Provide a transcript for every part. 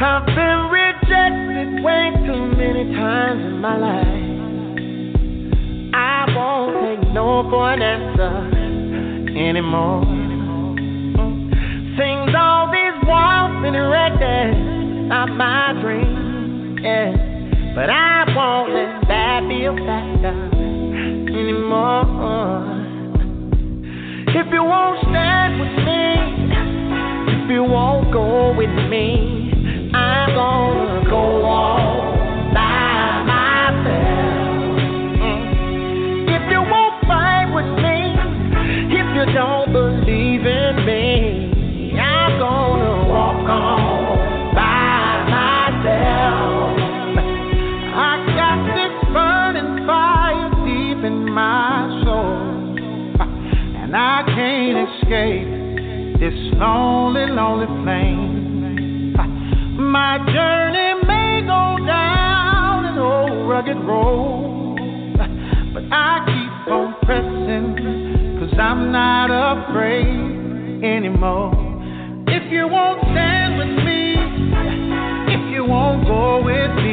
I've been rejected way too many times in my life. I won't take no for an answer anymore. Things all these walls been erected, not my dream. Yeah. But I won't let that be a factor anymore. If you won't stand with me, if you won't go with me. I'm gonna go on can't escape this lonely, lonely flame. My journey may go down an old rugged road, but I keep on pressing, cause I'm not afraid anymore. If you won't stand with me, if you won't go with me,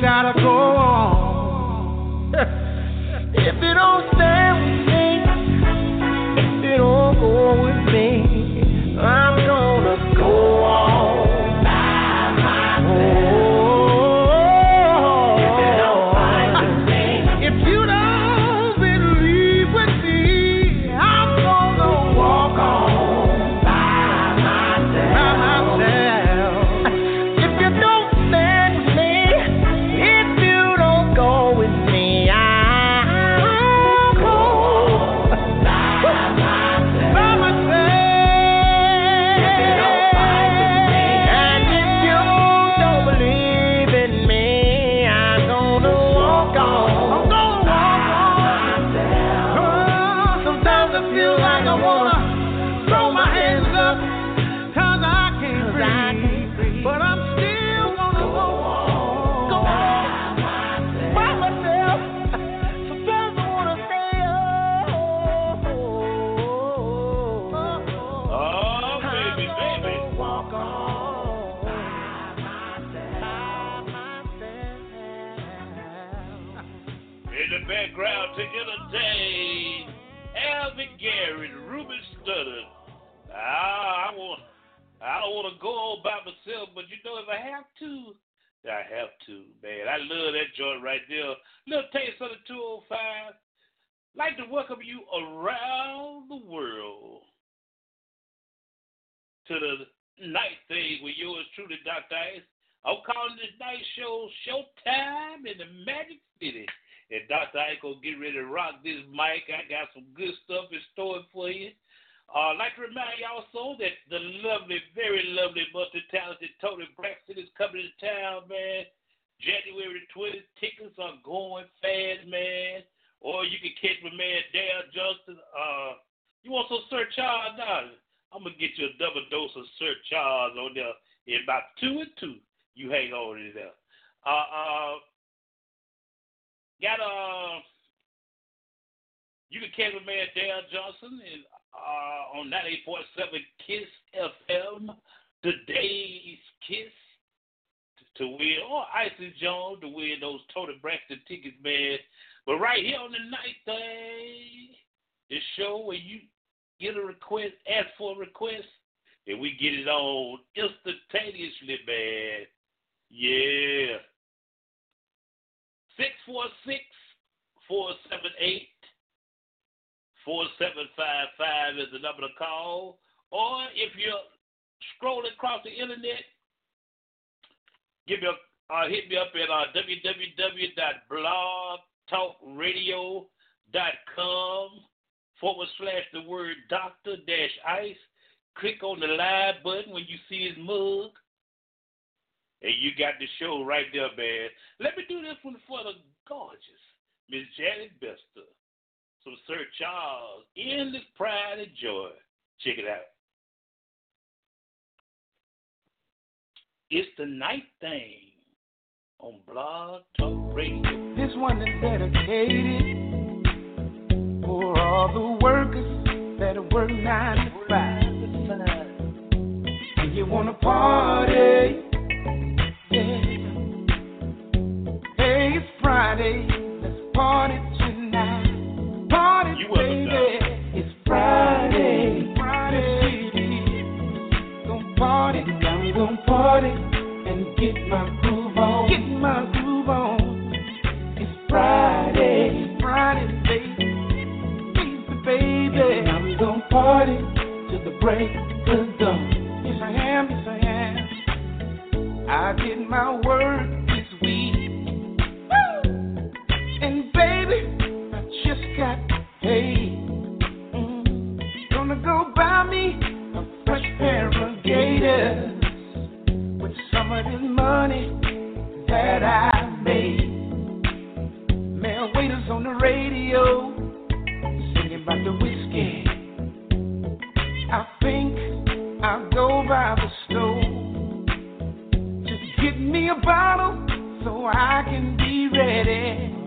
gotta go on. If you don't stand I have to, man. I love that joint right there. Little taste of the 205. Like to welcome you around the world to the night thing with yours truly, Dr. Ice. I'm calling this night show Showtime in the Magic City. And Dr. Ice gonna get ready to rock this mic. I got some good stuff in store for you. Uh, I'd like to remind you also that the lovely, very lovely, multi-talented Toni Braxton is coming to town, man. January 20th, tickets are going fast, man. Or you can catch my man Dale Johnston. Uh, you want some Sir Charles Darling? I'm gonna get you a double dose of Sir Charles on there in about two and two. You hang on in there. Uh, uh, got uh, you can catch my man Dale Johnson in uh, on 98.7 Kiss FM. Today's Kiss to win, or Icy Jones to win those Toni Braxton tickets, man. But right here on the night thing, the show where you get a request, ask for a request, and we get it on instantaneously, man. Yeah. 646 478 4755 is the number to call. Or if you're scrolling across the internet, give me a, uh, hit me up at uh, www.blogtalkradio.com forward slash the word doctor dash ice. Click on the live button when you see his mug. And you got the show right there, man. Let me do this one for the gorgeous Miss Janet Bester. Some Sir Charles, endless pride and joy. Check it out. It's the night thing on Blog Talk Radio. This one is dedicated for all the workers that work nine to five. And you wanna party? Yeah. Hey, it's Friday. Let's. Party, You baby. It's Friday. Friday. Gonna party. I'm gonna party and get my groove on. Get my groove on. It's Friday. Friday, baby. Baby, baby. And I'm gonna party till the break of dawn. Yes, I am. Yes, I am. I did my work with this money that I made. Man, waiters on the radio singing about the whiskey. I think I'll go by the stove. Just get me a bottle so I can be ready.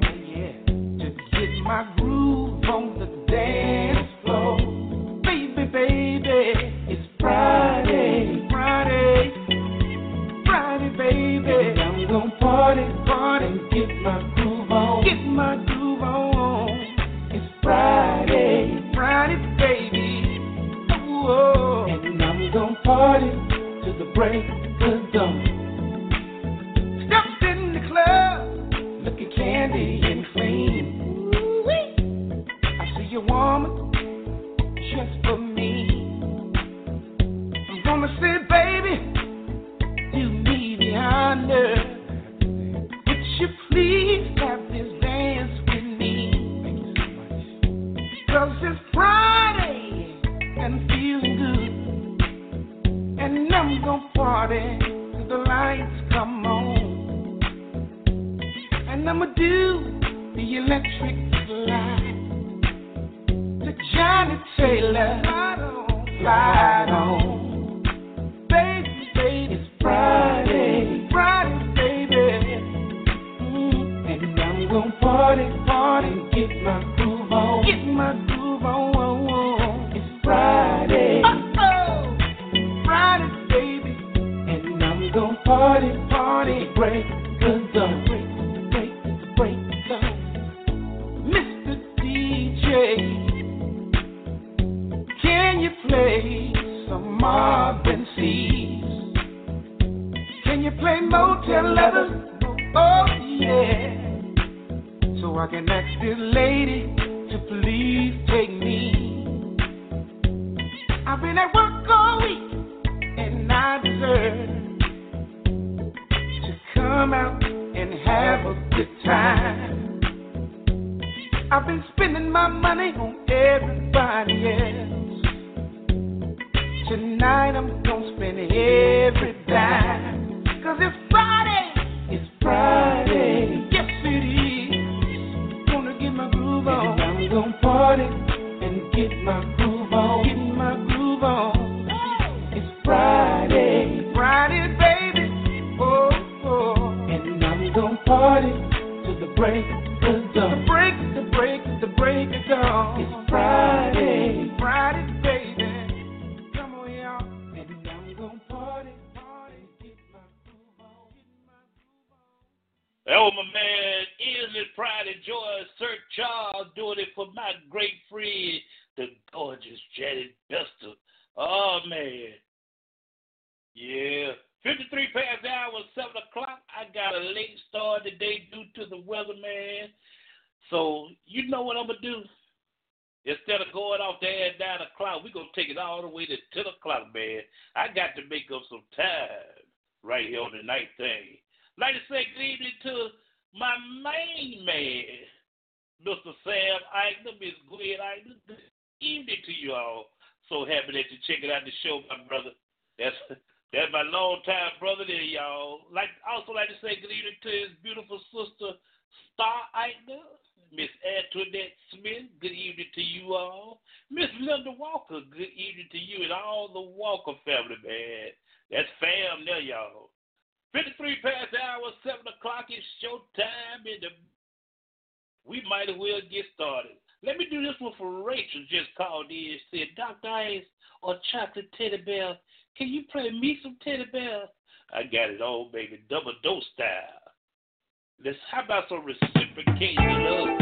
gonna party till the break of dawn. The break, the break, the break of dawn. It's Friday, Friday, baby. Oh, my man, is it Friday Joy? Sir Charles doing it for my great friend, the gorgeous Janet Buster. Oh, man. Yeah. 53 past the hour, 7 o'clock. I got a late start today due to the weather, man. So, you know what I'm going to do? Instead of going off there at 9 o'clock, we're going to take it all the way to 10 o'clock, man. I got to make up some time right here on the night thing. Like to say good evening to my main man, Mr. Sam Eichner, Miss Gwen Eichner. Good evening to you all. So happy that you check it out the show, my brother. That's that's my long time brother there, y'all. Like also like to say good evening to his beautiful sister, Star Eichner, Miss Antoinette Smith. Good evening to you all. Miss Linda Walker. Good evening to you and all the Walker family, man. That's fam there, y'all. 53 past the hour, 7 o'clock is showtime. In the... We might as well get started. Let me do this one for Rachel. Just called in and said, Dr. Ice or Chocolate Teddy Bear can you play me some teddy bears? I got it all, baby, double dose style. Let's how about some reciprocating love?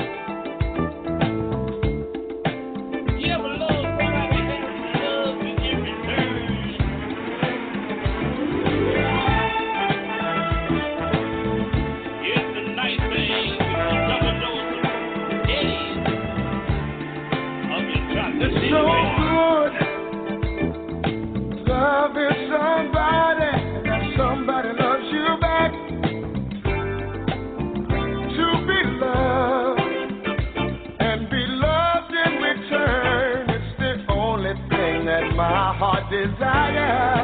Desire.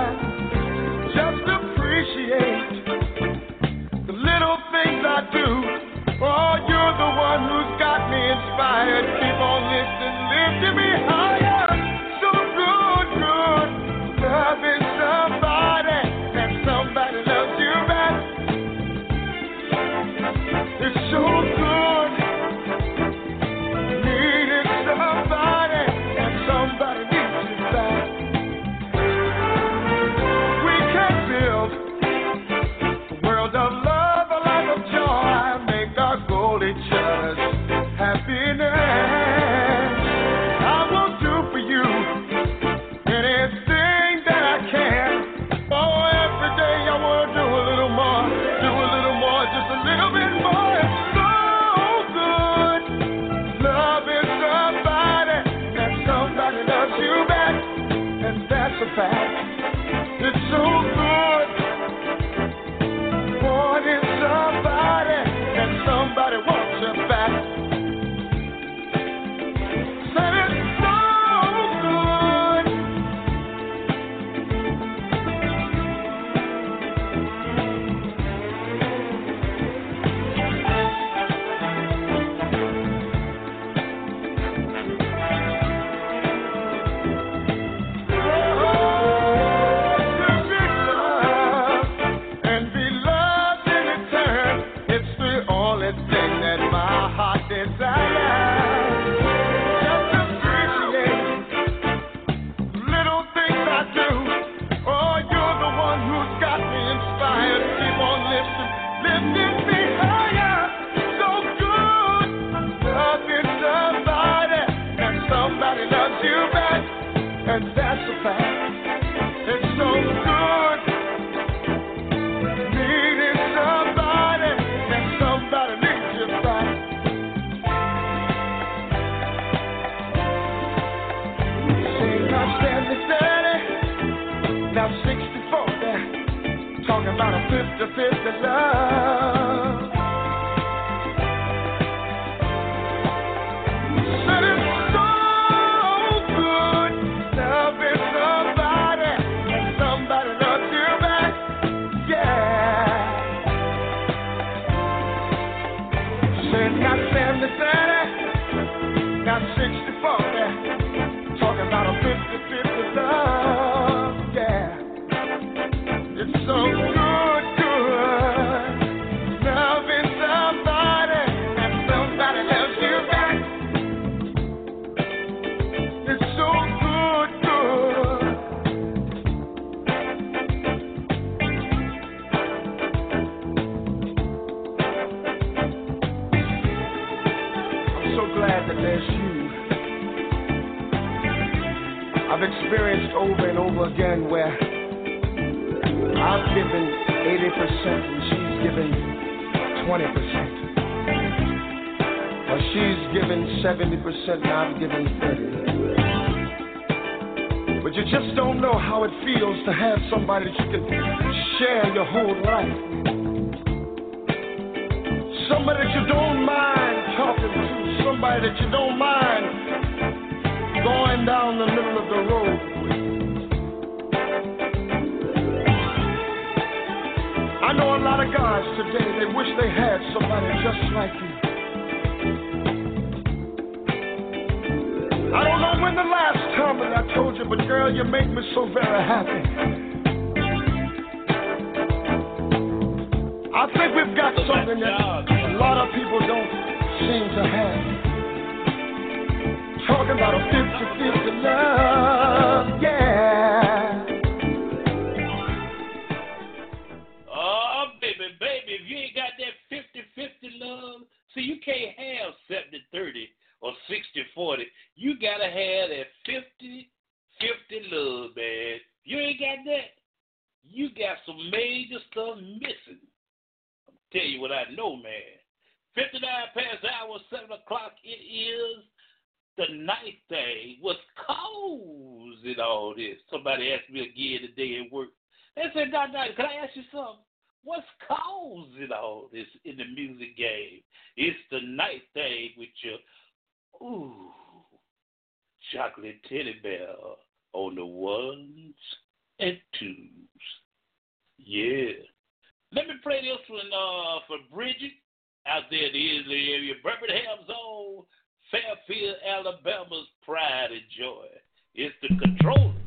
It's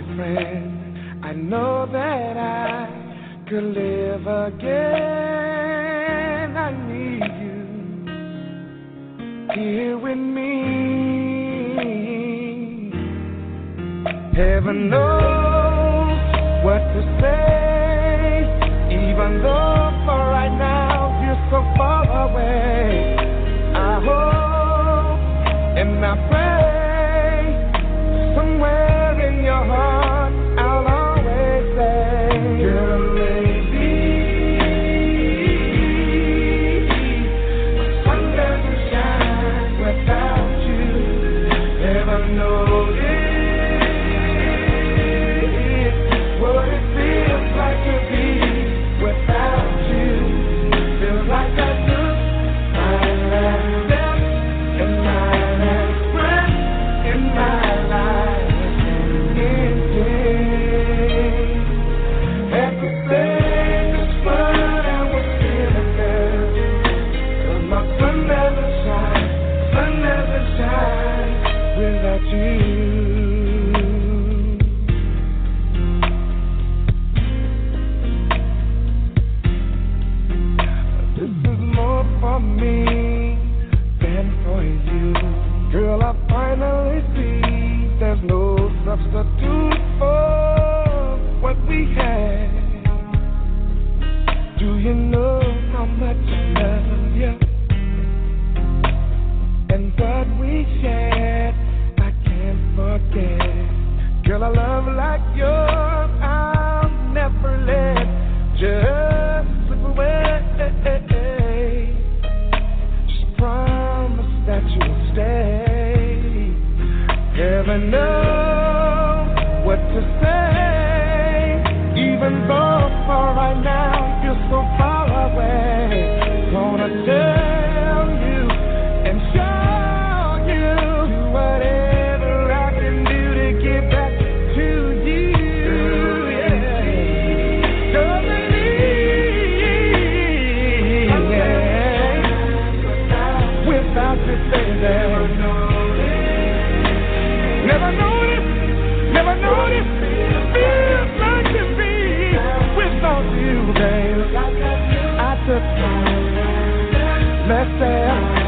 and friends. I know that I could live again. I need you here with me. Heaven knows what to say, even though for right now you're so far away. I hope and I pray. Never noticed, never noticed. Feels like be without you. I took time. Let's say.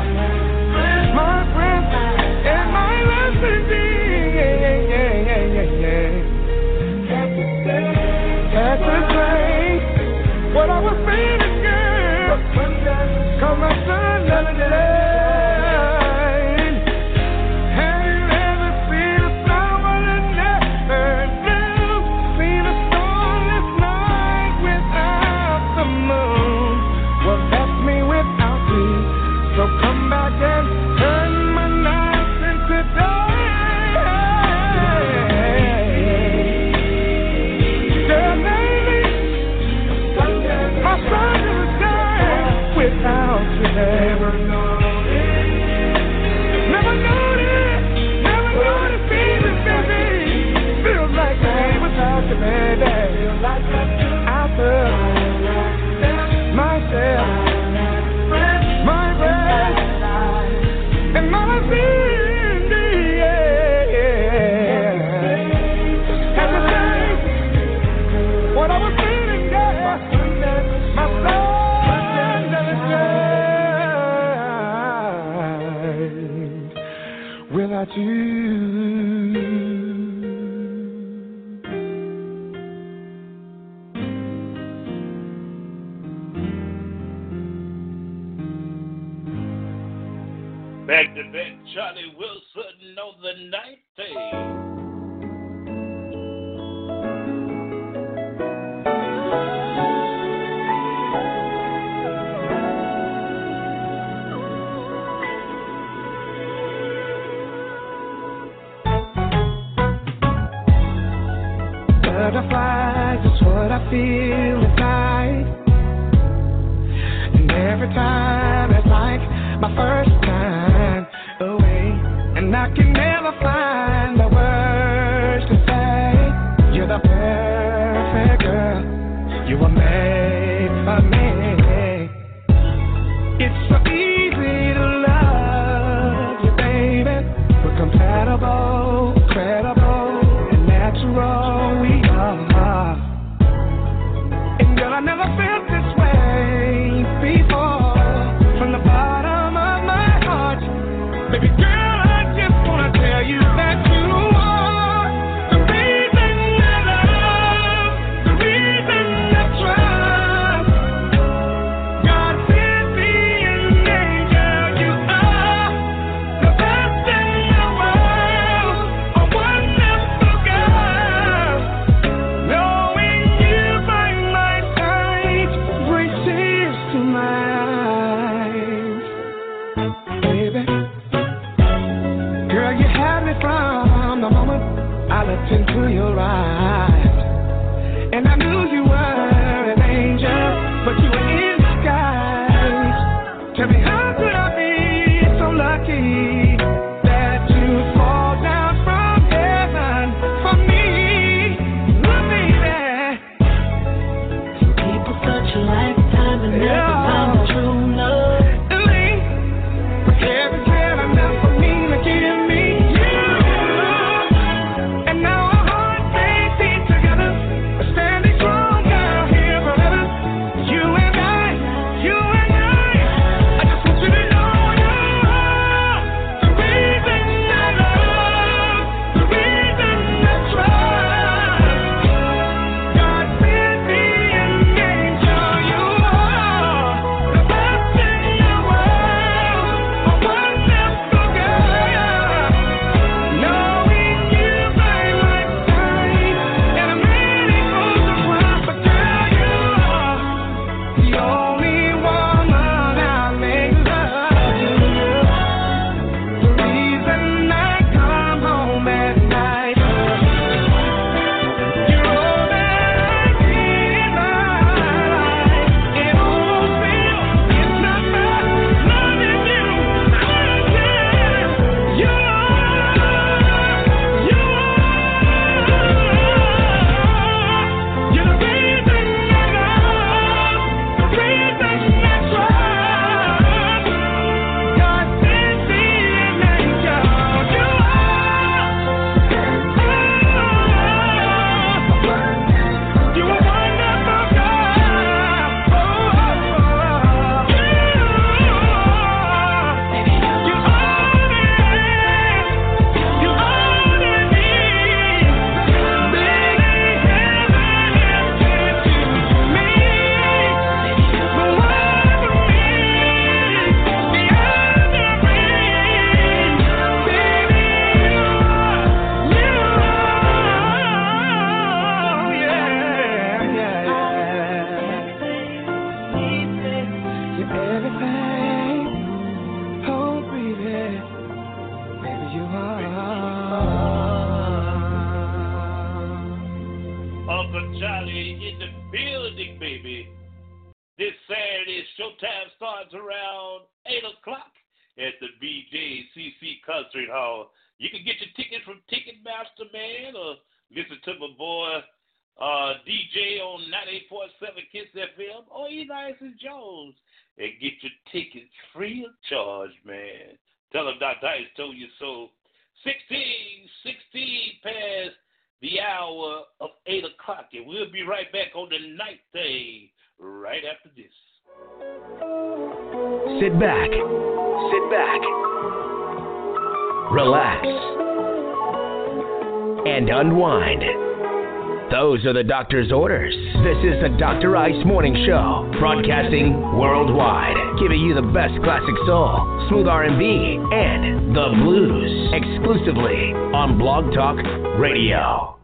under the doctor's orders. This is the Dr. Ice Morning Show, broadcasting worldwide, giving you the best classic soul, smooth R&B, and the blues, exclusively on Blog Talk Radio.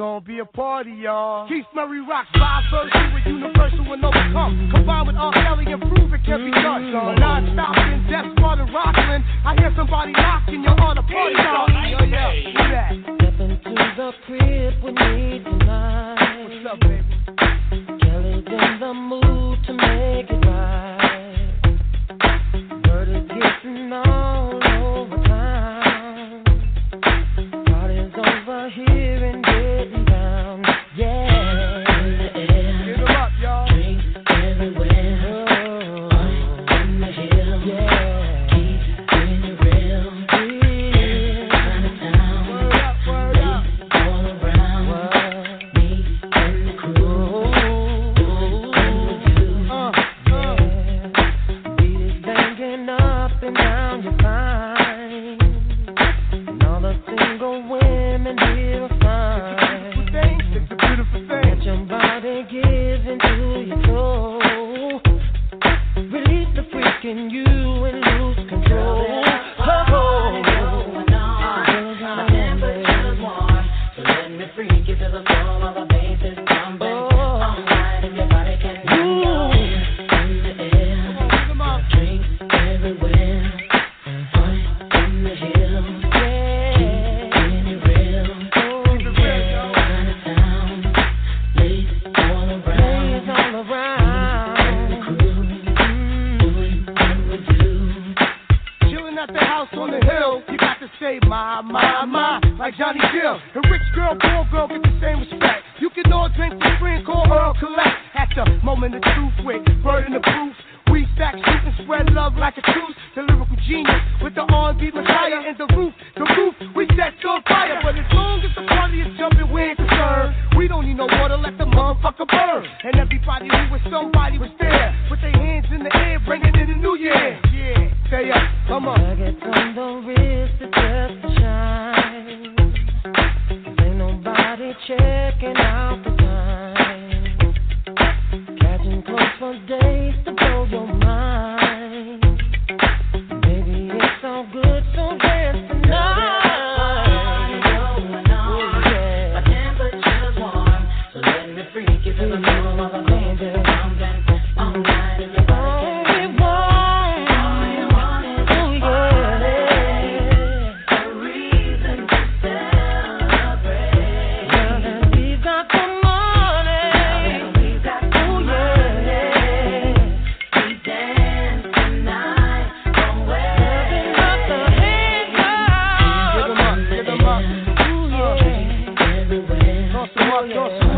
gonna be a party, y'all. Keith Murray rocks five verses with Universal and Overcome. Combined with R. Kelly and prove it can be done. Mm-hmm. Non-stop in death, part of Rockland. I hear somebody knocking, you're on a party, y'all. Yeah, yeah, yeah. Step into the crib with me tonight. What's up, baby? Kelly's in the mood to make it right. Word is getting on. I trust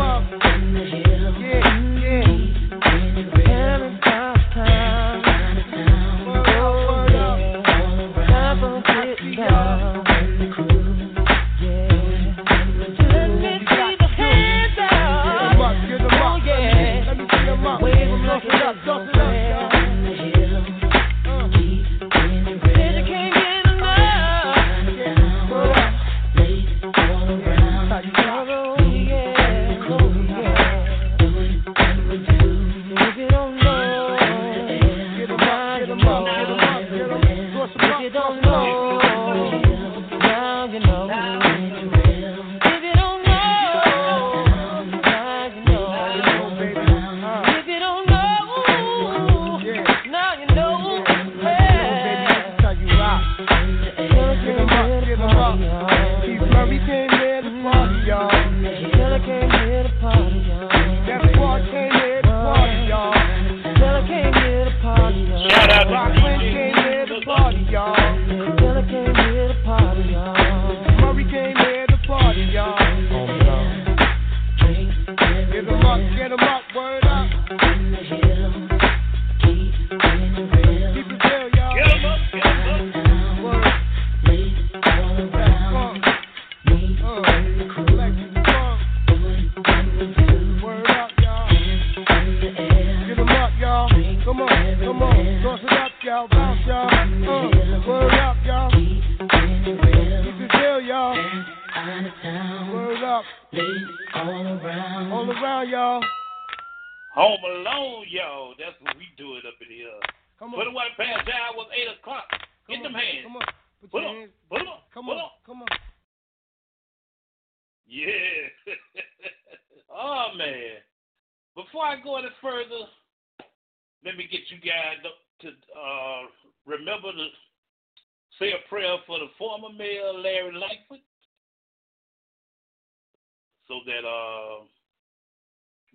that uh,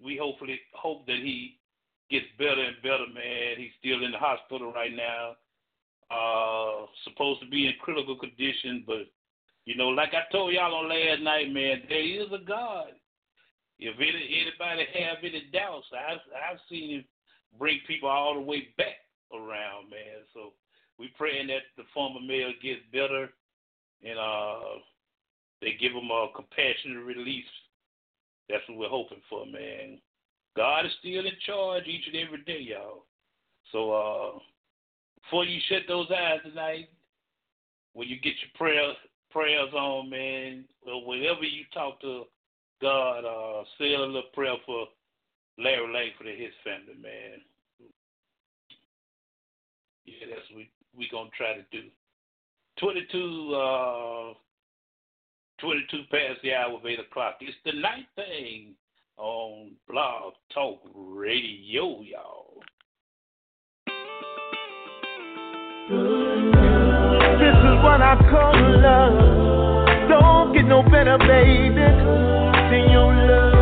we hopefully hope that he gets better and better. Man, he's still in the hospital right now. Uh, supposed to be in critical condition, but you know, like I told y'all on last night, man, there is a God. If any, anybody have any doubts, I've I've seen him bring people all the way back around, man. So we praying that the former mayor gets better and uh they give him a compassionate release. That's what we're hoping for, man. God is still in charge each and every day, y'all. So uh before you shut those eyes tonight, when you get your prayer prayers on, man, or whenever you talk to God, uh, say a little prayer for Larry Langford and his family, man. Yeah, that's what we we gonna try to do. Twenty two uh twenty two past the hour of eight o'clock. It's the night thing on Blog Talk Radio, y'all. This is what I call love. Don't get no better, baby, than your love.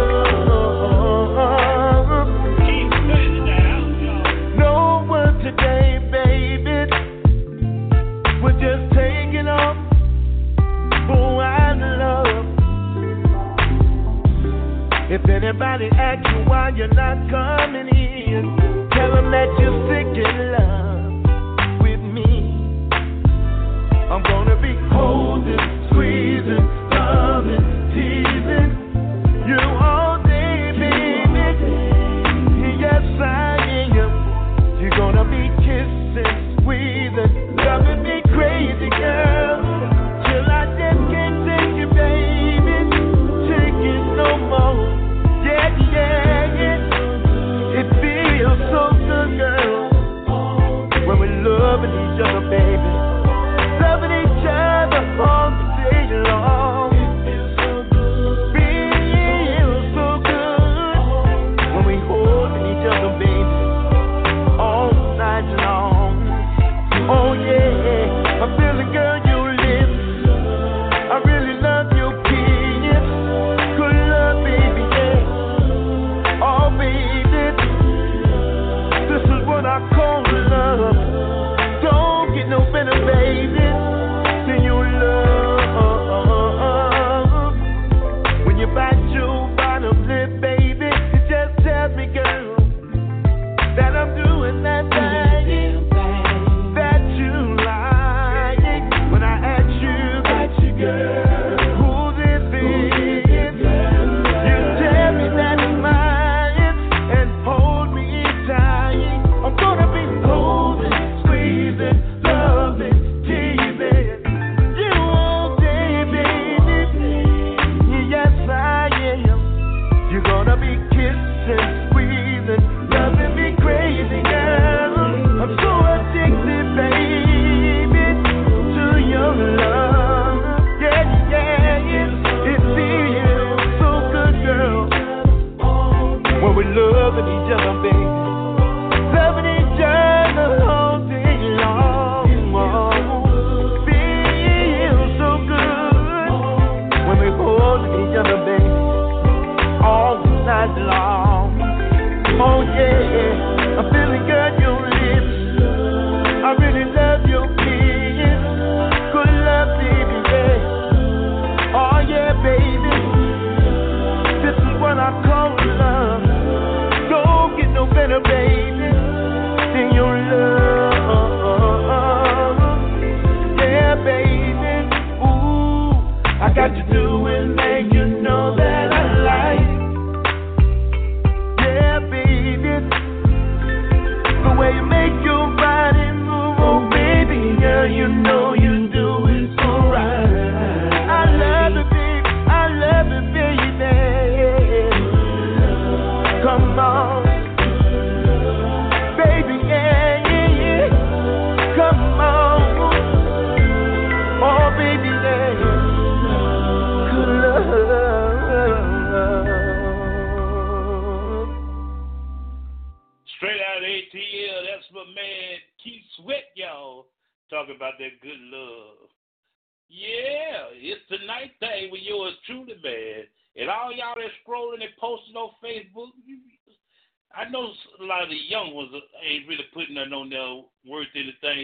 If anybody asks you why you're not coming in, tell them that you're sick in love with me. I'm gonna be holding, squeezing, loving each other, baby.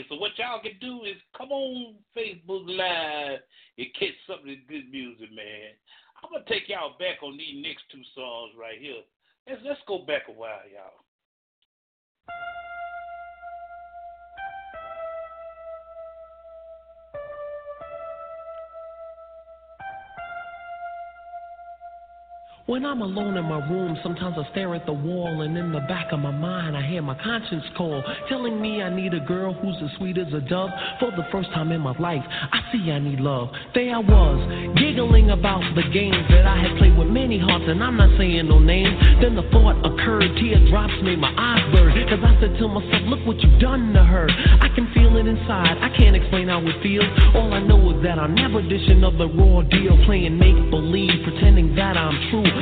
So what y'all can do is come on Facebook Live and catch some of this good music, man. I'm gonna take y'all back on these next two songs right here. Let's let's go back a while, y'all. When I'm alone in my room, sometimes I stare at the wall, and in the back of my mind, I hear my conscience call, telling me I need a girl who's as sweet as a dove. For the first time in my life, I see I need love. There I was, giggling about the games that I had played with many hearts, and I'm not saying no names. Then the thought occurred, teardrops made my eyes burn, cause I said to myself, look what you've done to her. I can feel it inside, I can't explain how it feels. All I know is that I'll never dish another raw deal, playing make believe, pretending that I'm true.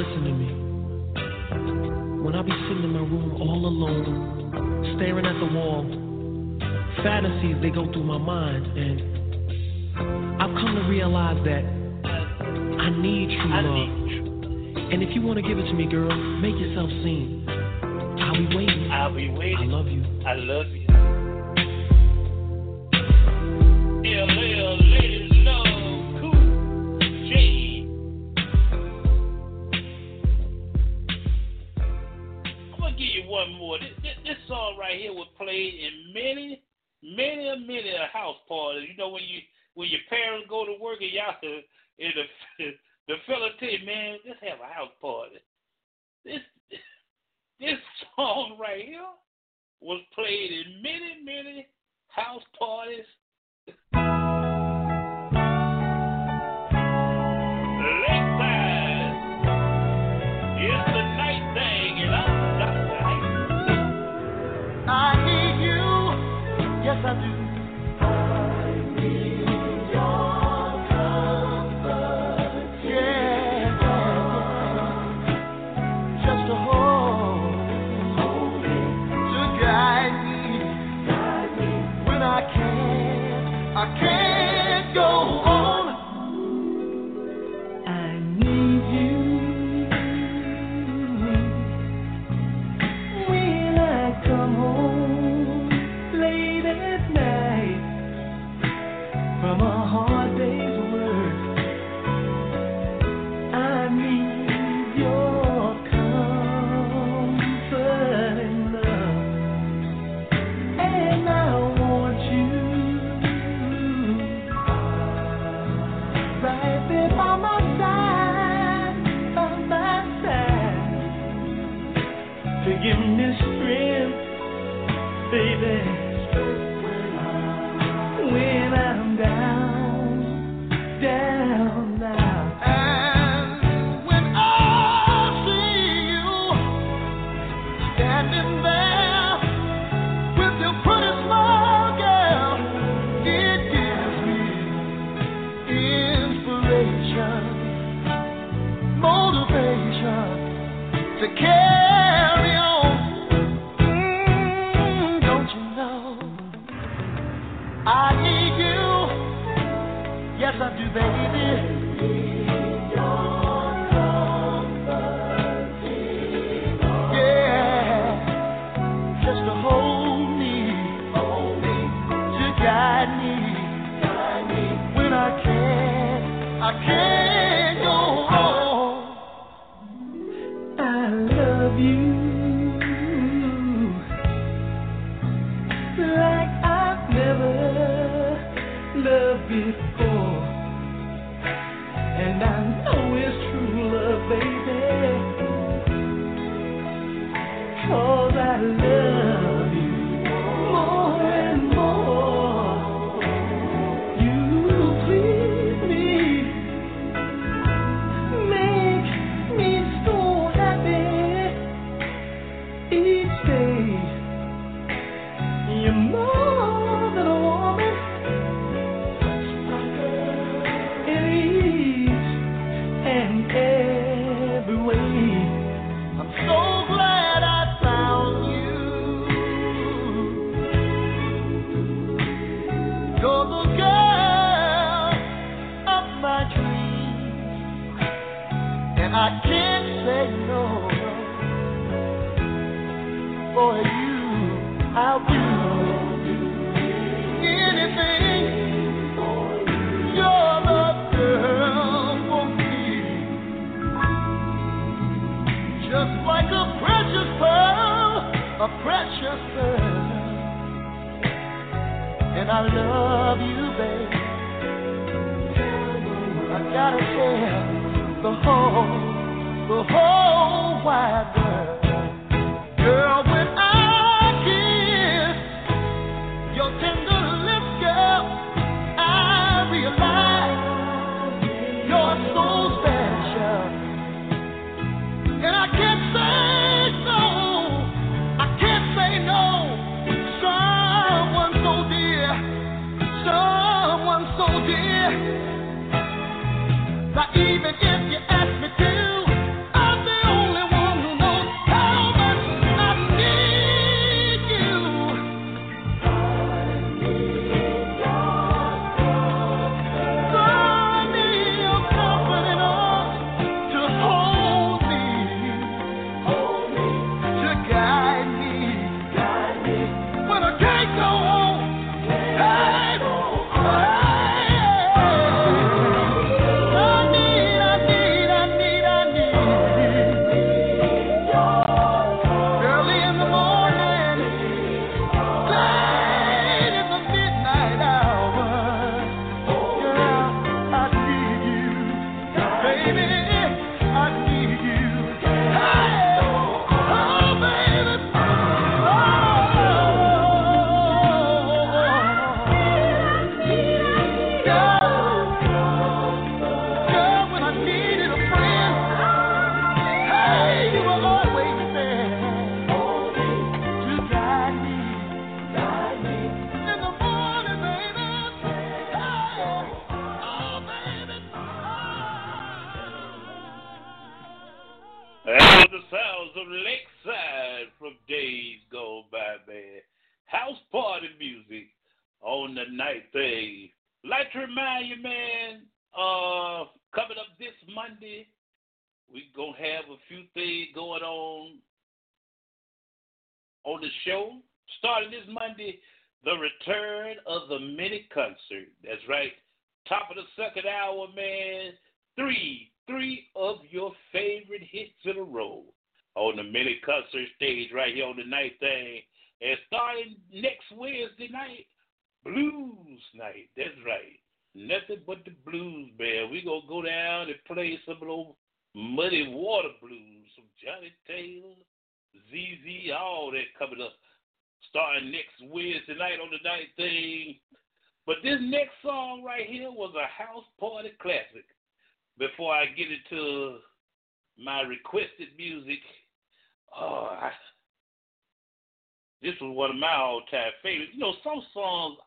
listen to me. When I be sitting in my room all alone, staring at the wall, fantasies they go through my mind, and I've come to realize that I need true love. And if you want to give it to me, girl, make yourself seen. I'll be waiting. I'll be waiting. I love you. I love you. know, when you when your parents go to work and y'all in the motivation, motivation to care.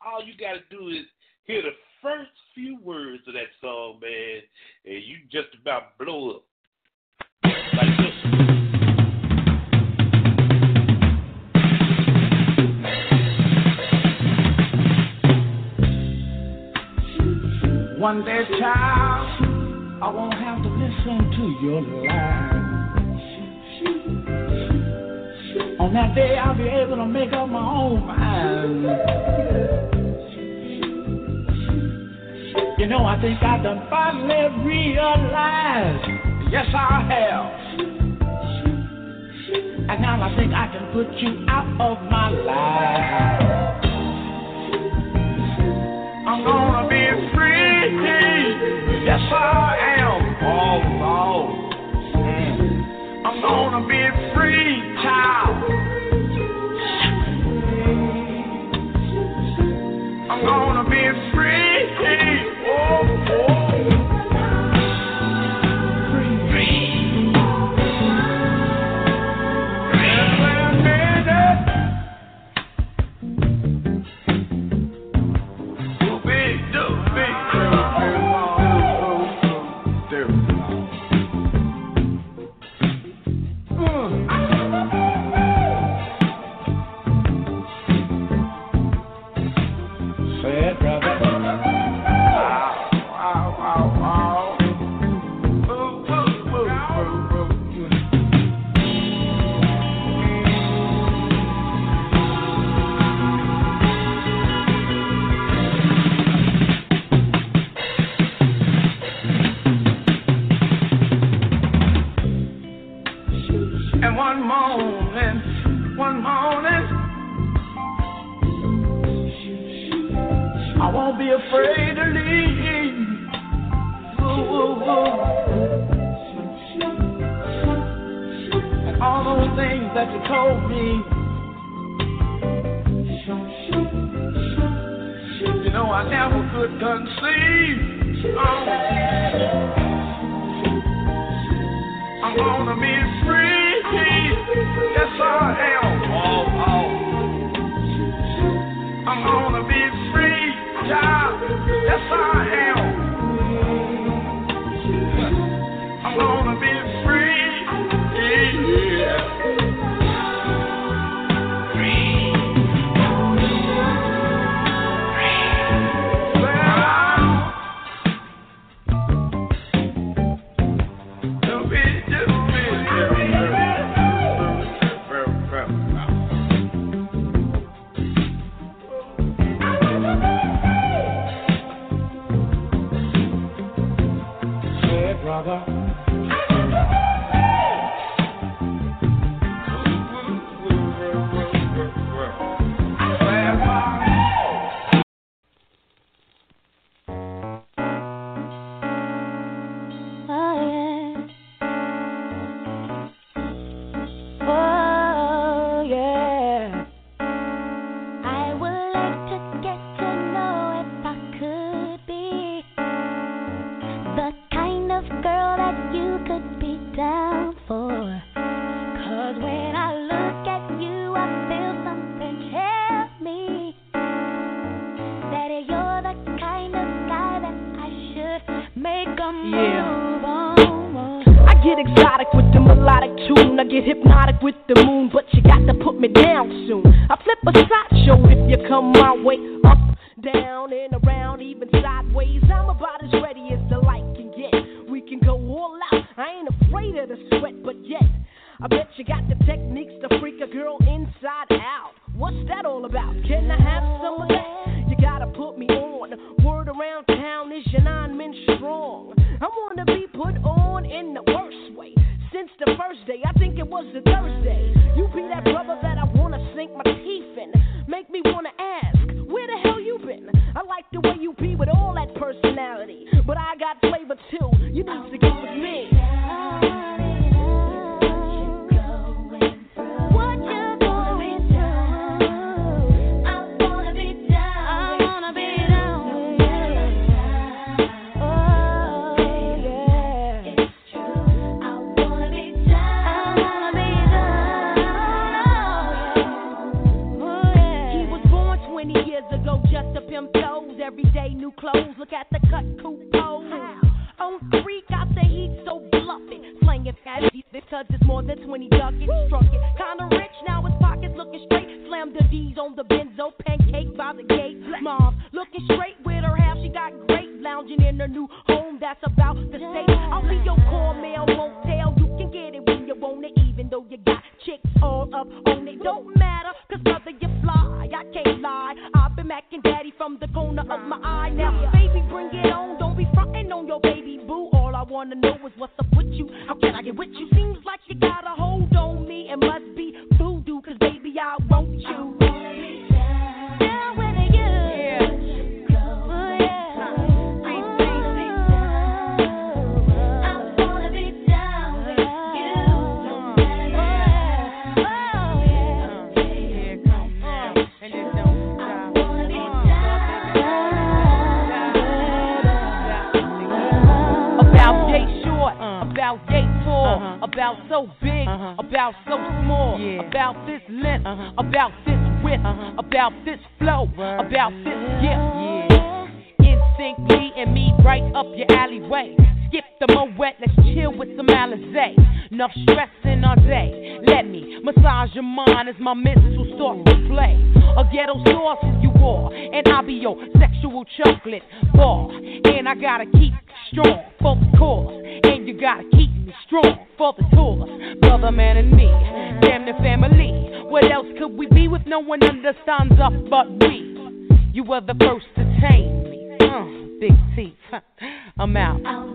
all you got to do is hear the first few words of that song, man, and you just about blow up. One day, child, I won't have to listen to your lies. On that day, I'll be able to make up my own mind. You know, I think I done finally realized. Yes, I have. And now I think I can put you out of my life. I'm gonna be free. Yes, I Every day, new clothes. Look at the cut, coupe. On three, got the heat, so bluffing. Slanging fast because it's more than 20 ducats. Struck it, kinda rich, now his pockets looking straight. Slam the D's on the benzo, pancake by the gate. Mom, looking straight with her half, she got great. Lounging in her new home, that's about the state. I'll be your core mail, won't tell. You can get it when you want it, even though you got chicks all up on it. Don't matter, cause brother, you fly. I can't lie. Back and daddy from the corner of my eye now. Baby, bring it on, don't be frontin' on your baby boo. All I wanna know is what's the about so big, uh-huh. about so small, yeah. about this length, uh-huh. about this width, uh-huh. about this flow, Word. about this gift. Yeah. Instinct me and me right up your alleyway. Skip the Moët, let's chill with some Alizé. Enough stress in our day. Let me massage your mind as my mental start to play. A ghetto sauce you are, and I'll be your sexual chocolate bar. And I gotta keep strong for the cause, and you gotta keep me strong for the cause. Brother, man, and me, damn the family. What else could we be with no one understands us but we? You were the first to tame me. Uh, big teeth, I'm out.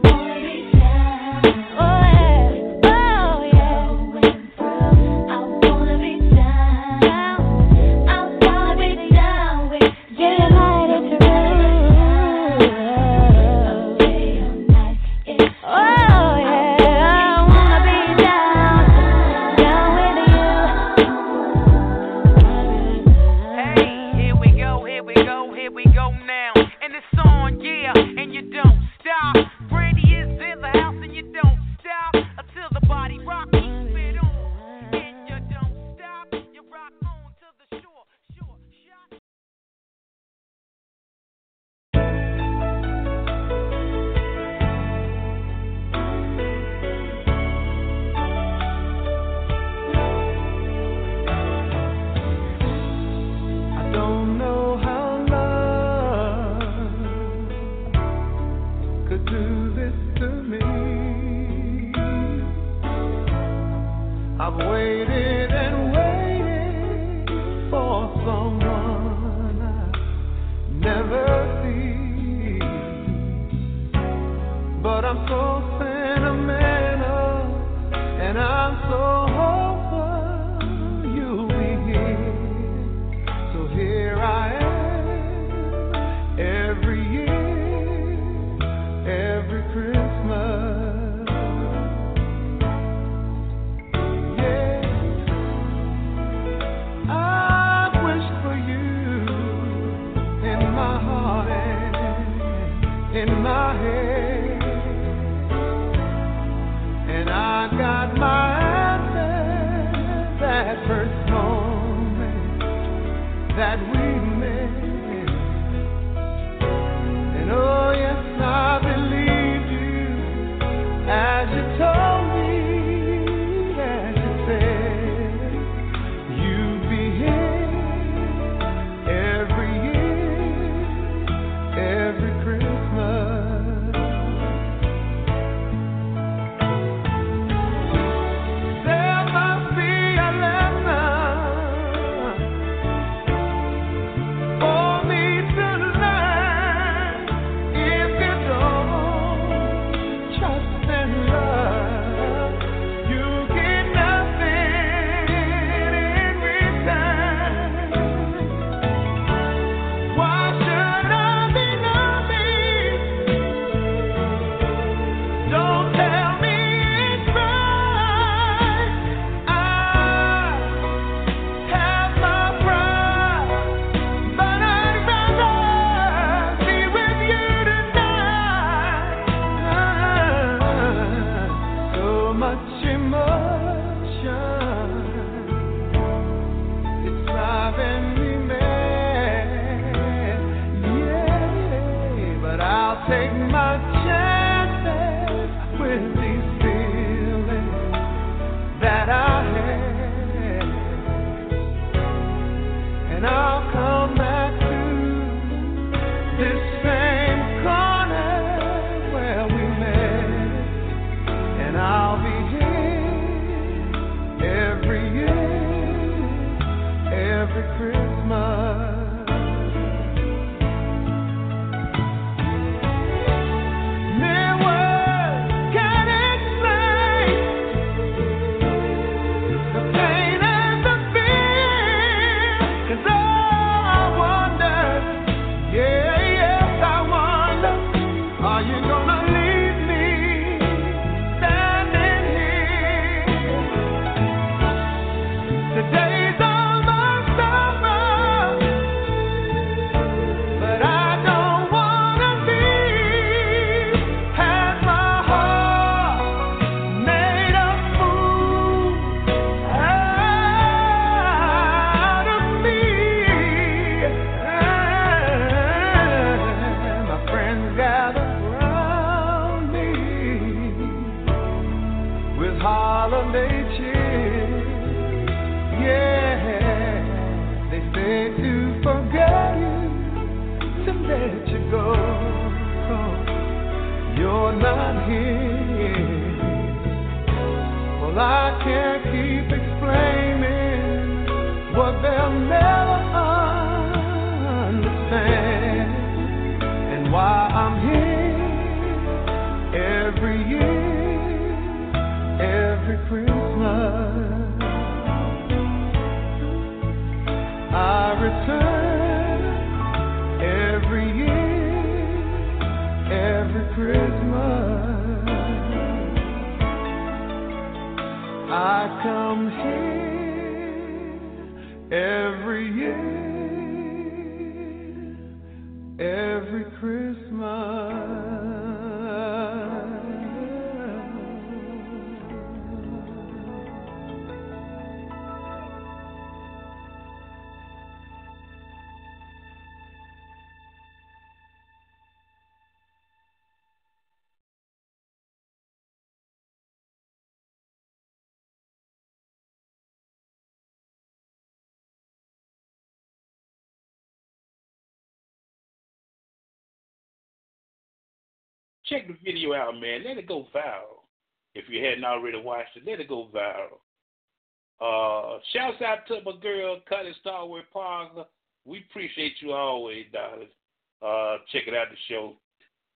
Check the video out, man. Let it go viral. If you hadn't already watched it, let it go viral. Uh, shouts out to my girl, Cutty Starwood Parker. We appreciate you always, darling. Uh, checking out the show.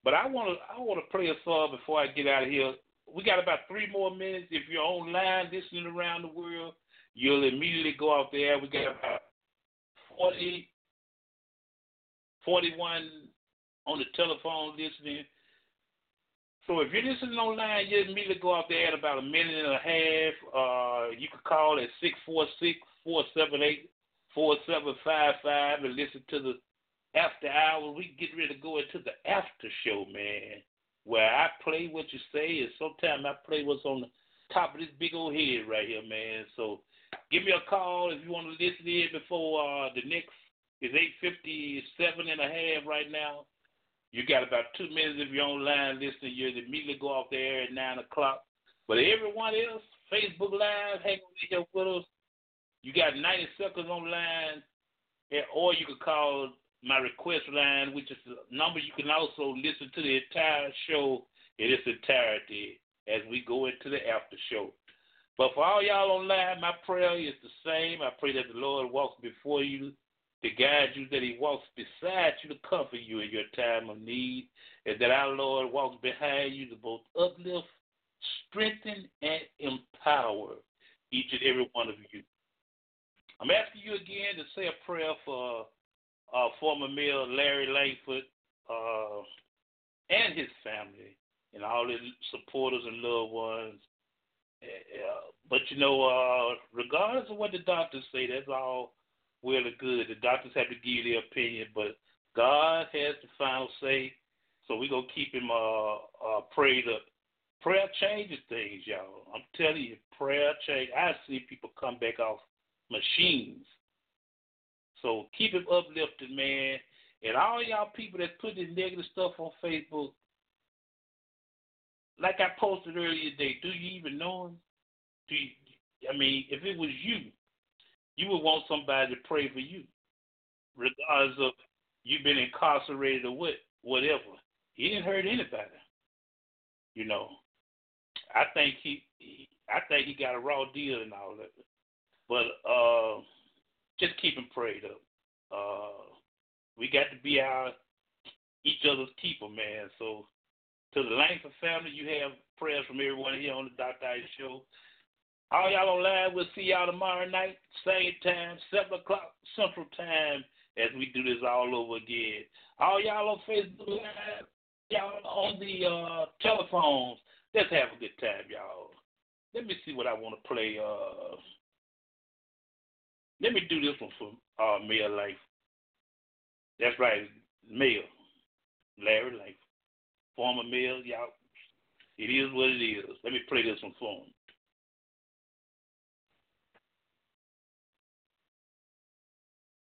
But I want to I want to play a song before I get out of here. We got about three more minutes. If you're online listening around the world, you'll immediately go out there. We got about 40, 41 on the telephone listening. So if you're listening online, you immediately go out there at about a minute and a half. Uh, you can call at six four six four seven eight four seven five five and listen to the after hours. We get ready to go into the after show, man, where I play what you say, and sometimes I play what's on the top of this big old head right here, man. So give me a call if you want to listen in before uh, the next is eight fifty seven and a half right now. You got about two minutes if you're online listening. You immediately go off the air at 9 o'clock. But everyone else, Facebook Live, hang on with us. You got 90 seconds online, or you could call my request line, which is the number you can also listen to the entire show in its entirety as we go into the after show. But for all y'all online, my prayer is the same. I pray that the Lord walks before you to guide you, that He walks beside you to comfort you in your time of need, and that our Lord walks behind you to both uplift, strengthen, and empower each and every one of you. I'm asking you again to say a prayer for uh, former Mayor Larry Langford uh, and his family and all his supporters and loved ones. Uh, but you know, uh, regardless of what the doctors say, that's all well and good. The doctors have to give their opinion, but God has the final say. So we're gonna keep him uh, uh prayed up. Prayer changes things, y'all. I'm telling you, prayer change. I see people come back off machines. So keep him uplifted, man. And all y'all people that put this negative stuff on Facebook, like I posted earlier today, do you even know him? Do you, I mean, if it was you, you would want somebody to pray for you, regardless of you've been incarcerated or what, whatever. He didn't hurt anybody. You know, I think he, he I think he got a raw deal and all that. But uh, just keep him prayed up. Uh, we got to be our each other's keeper, man. So to the Langford family, you have prayers from everyone here on the Dr. Ice Show. All y'all on online, we'll see y'all tomorrow night, same time, 7 o'clock Central Time, as we do this all over again. All y'all on Facebook Live, y'all on the uh, telephones, let's have a good time, y'all. Let me see what I want to play. Uh, let me do this one for uh, Mayor Life. That's right, Mayor Larry Life. Former mayor, y'all. It is what it is. Let me play this one for him.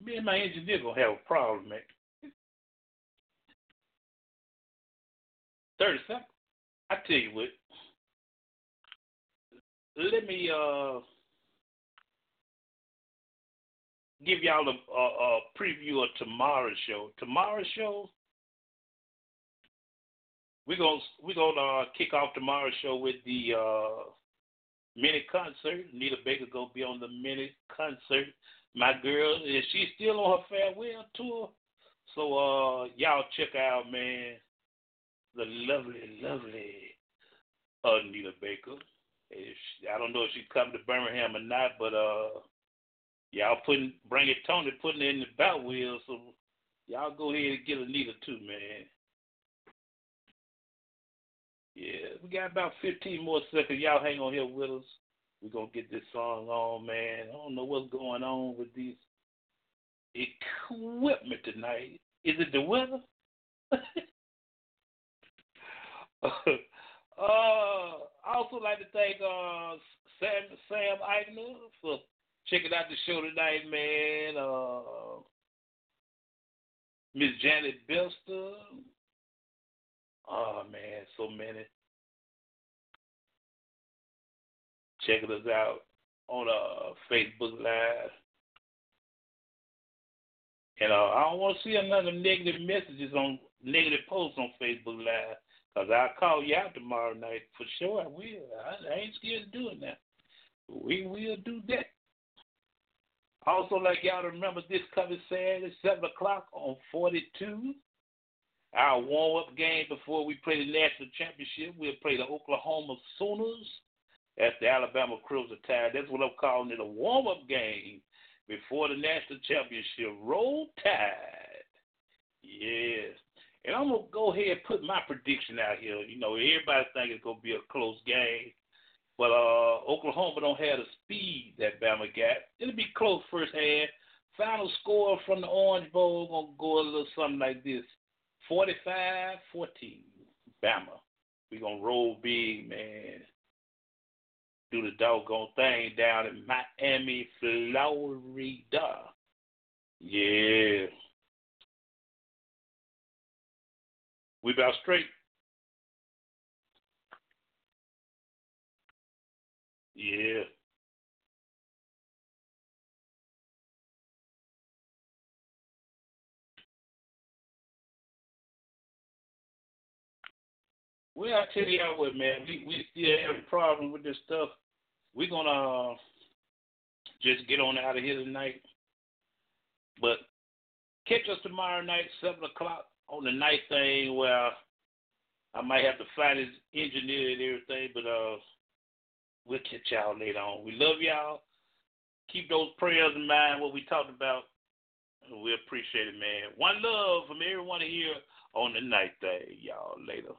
Me and my engineer gonna have a problem, man. Thirty seconds. I tell you what. Let me uh give y'all a, a, a preview of tomorrow's show. Tomorrow's show, we're gonna we're gonna uh, kick off tomorrow's show with the uh, mini concert. Nita Baker gonna be on the mini concert my girl, is she still on her farewell tour? So uh y'all check out, man, the lovely, lovely Anita Baker. She, I don't know if she's coming to Birmingham or not, but uh y'all putting bring it Tony putting it in the bout wheel, so y'all go ahead and get Anita too, man. Yeah, we got about 15 more seconds. Y'all hang on here with us. We're gonna get this song on, man. I don't know what's going on with these equipment tonight. Is it the weather? uh, I also like to thank uh, Sam Sam Eichner for checking out the show tonight, man. Uh, Miss Janet Bilster. Oh man, so many. Checking us out on uh, Facebook Live. And uh, I don't want to see another negative messages on negative posts on Facebook Live because I'll call you out tomorrow night for sure. I will. I, I ain't scared of doing that. we will do that. Also, like y'all remember this coming Saturday, 7 o'clock on 42. Our warm up game before we play the national championship, we'll play the Oklahoma Sooners at the Alabama Crimson Tide. That's what I'm calling it a warm up game before the national championship. Roll Tide. Yes. And I'm gonna go ahead and put my prediction out here. You know, everybody think it's gonna be a close game. But uh, Oklahoma don't have the speed that Bama got. It'll be close first half. Final score from the Orange Bowl gonna go a little something like this: 45-14, Bama. We gonna roll big, man. Do the doggone thing down in Miami, Florida. Yeah. We about straight. Yeah. Well, I tell you what, man, we we still have a problem with this stuff. We're gonna uh, just get on out of here tonight. But catch us tomorrow night, seven o'clock on the night thing where I might have to find his engineer and everything, but uh we'll catch y'all later on. We love y'all. Keep those prayers in mind, what we talked about. We appreciate it, man. One love from everyone here on the night thing, Y'all later.